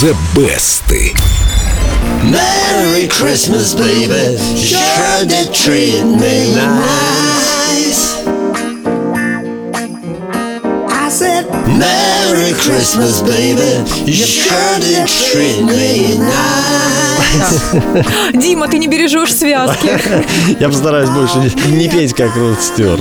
The Best. Merry Christmas, baby. Sure did treat me nice. I said, Merry Christmas, baby. You sure did treat me nice. Дима, ты не бережешь связки. Я постараюсь больше не, петь, как Род Стюарт.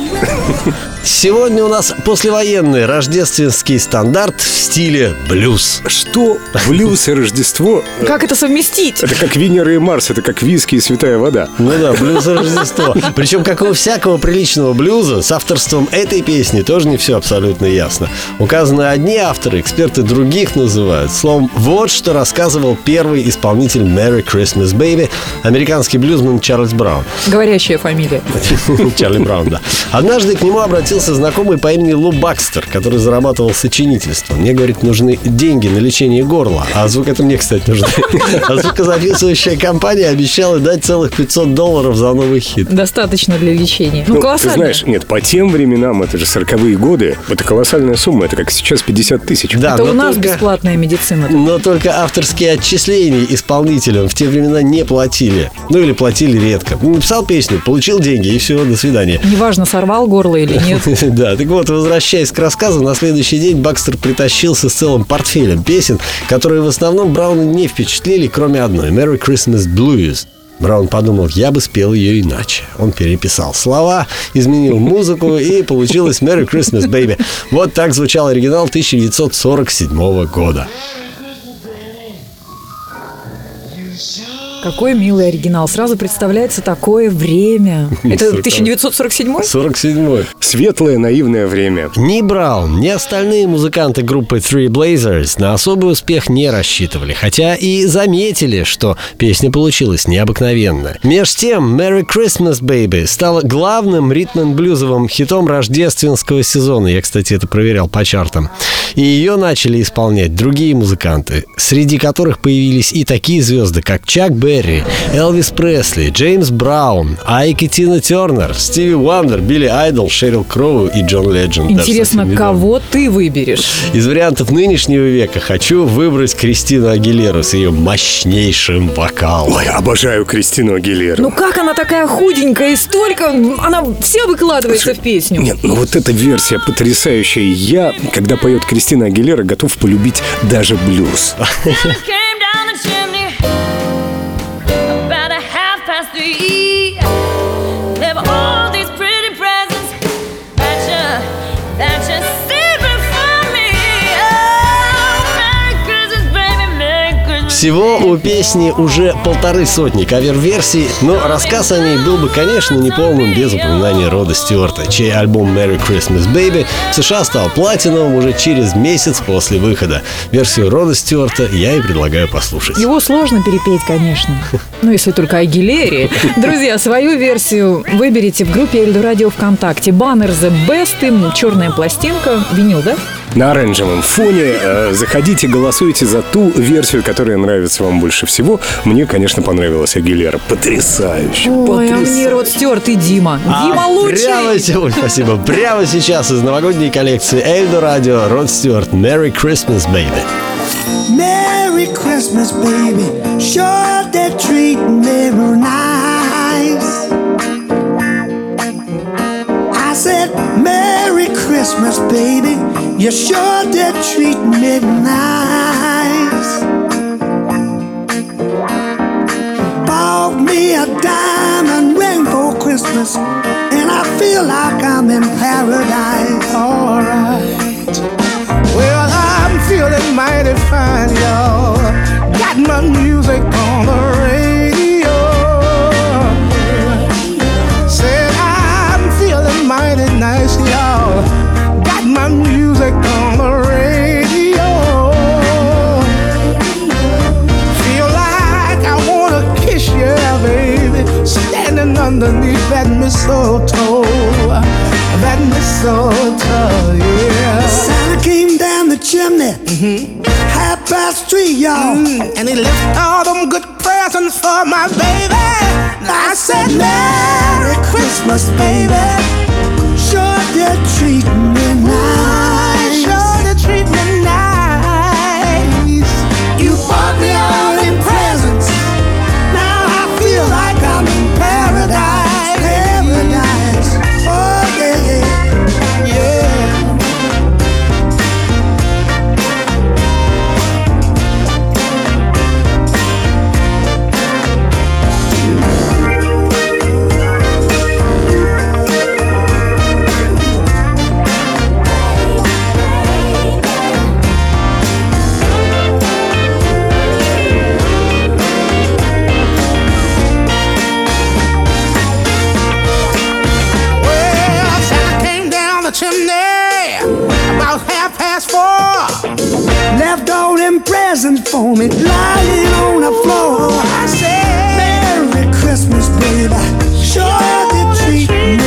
Сегодня у нас послевоенный рождественский стандарт в стиле блюз. Что блюз и Рождество? Как это совместить? Это как Венера и Марс, это как виски и святая вода. Ну да, блюз и Рождество. Причем, как у всякого приличного блюза, с авторством этой песни тоже не все абсолютно ясно. Указаны одни авторы, эксперты других называют. Словом, вот что рассказывал первый исполнитель Merry Christmas Baby, американский блюзмен Чарльз Браун. Говорящая фамилия. Чарли Браун, да. Однажды к нему обратился знакомый по имени Лу Бакстер, который зарабатывал сочинительством. Мне, говорит, нужны деньги на лечение горла. А звук это мне, кстати, нужны. А звукозаписывающая компания обещала дать целых 500 долларов за новый хит. Достаточно для лечения. Ну, ты колоссально. знаешь, нет, по тем временам, это же 40-е годы, это колоссальная сумма, это как сейчас 50 тысяч. Да, Это но у нас только- бесплатная медицина. Но только авторские отчисления исполнителям в те времена не платили. Ну или платили редко. Написал песню, получил деньги и все, до свидания. Неважно, сорвал горло или нет. Да, так вот, возвращаясь к рассказу, на следующий день Бакстер притащился с целым портфелем песен, которые в основном Брауна не впечатлили, кроме одной «Merry Christmas Blues». Браун подумал, я бы спел ее иначе. Он переписал слова, изменил музыку, и получилось «Merry Christmas, baby». Вот так звучал оригинал 1947 года. Какой милый оригинал. Сразу представляется такое время. Это 1947 47 Светлое, наивное время. Ни Браун, ни остальные музыканты группы Three Blazers на особый успех не рассчитывали, хотя и заметили, что песня получилась необыкновенная. Меж тем, Merry Christmas Baby стала главным ритм-блюзовым хитом рождественского сезона. Я, кстати, это проверял по чартам. И ее начали исполнять другие музыканты, среди которых появились и такие звезды, как Чак Берри, Элвис Пресли, Джеймс Браун, Айки Тина Тернер, Стиви Уандер, Билли Айдол, Шерил Кроу и Джон Ледженд. Интересно, недавно. кого ты выберешь? Из вариантов нынешнего века хочу выбрать Кристину Агилеру с ее мощнейшим вокалом. Ой, обожаю Кристину Агилеру. Ну как она такая худенькая и столько... Она вся выкладывается в песню. Нет, ну вот эта версия потрясающая. Я, когда поет Кристина Агилера, готов полюбить даже блюз. came Всего у песни уже полторы сотни кавер-версий, но рассказ о ней был бы, конечно, неполным без упоминания Рода Стюарта, чей альбом Merry Christmas Baby в США стал платиновым уже через месяц после выхода. Версию Рода Стюарта я и предлагаю послушать. Его сложно перепеть, конечно. Ну, если только Агилере. Друзья, свою версию выберите в группе Эльду Радио ВКонтакте. Баннер The Best, им черная пластинка, винил, да? На оранжевом фоне э, заходите, голосуйте за ту версию, которая нравится вам больше всего. Мне, конечно, понравилась Агилера. Потрясающе. Ой, а мне потрясающе. Род Стюарт и Дима. Дима А лучший! Прямо сегодня, спасибо. Прямо сейчас из новогодней коллекции Эльдо Радио Род Стюарт Merry Christmas, baby. Merry Christmas, baby. Sure they treat me real nice. I said, Merry Christmas, baby. You sure did treat me nice. Bought me a diamond ring for Christmas, and I feel like I'm in paradise. Alright. Well, I'm feeling mighty fine, underneath that mistletoe. That mistletoe, yeah. Santa came down the chimney. Mm-hmm. Half past three, y'all. Mm, and he left all them good presents for my baby. I said, Merry Christmas, baby. Sure did treat them presents for me lying on the floor. I said, Merry Christmas, baby. Sure, the treat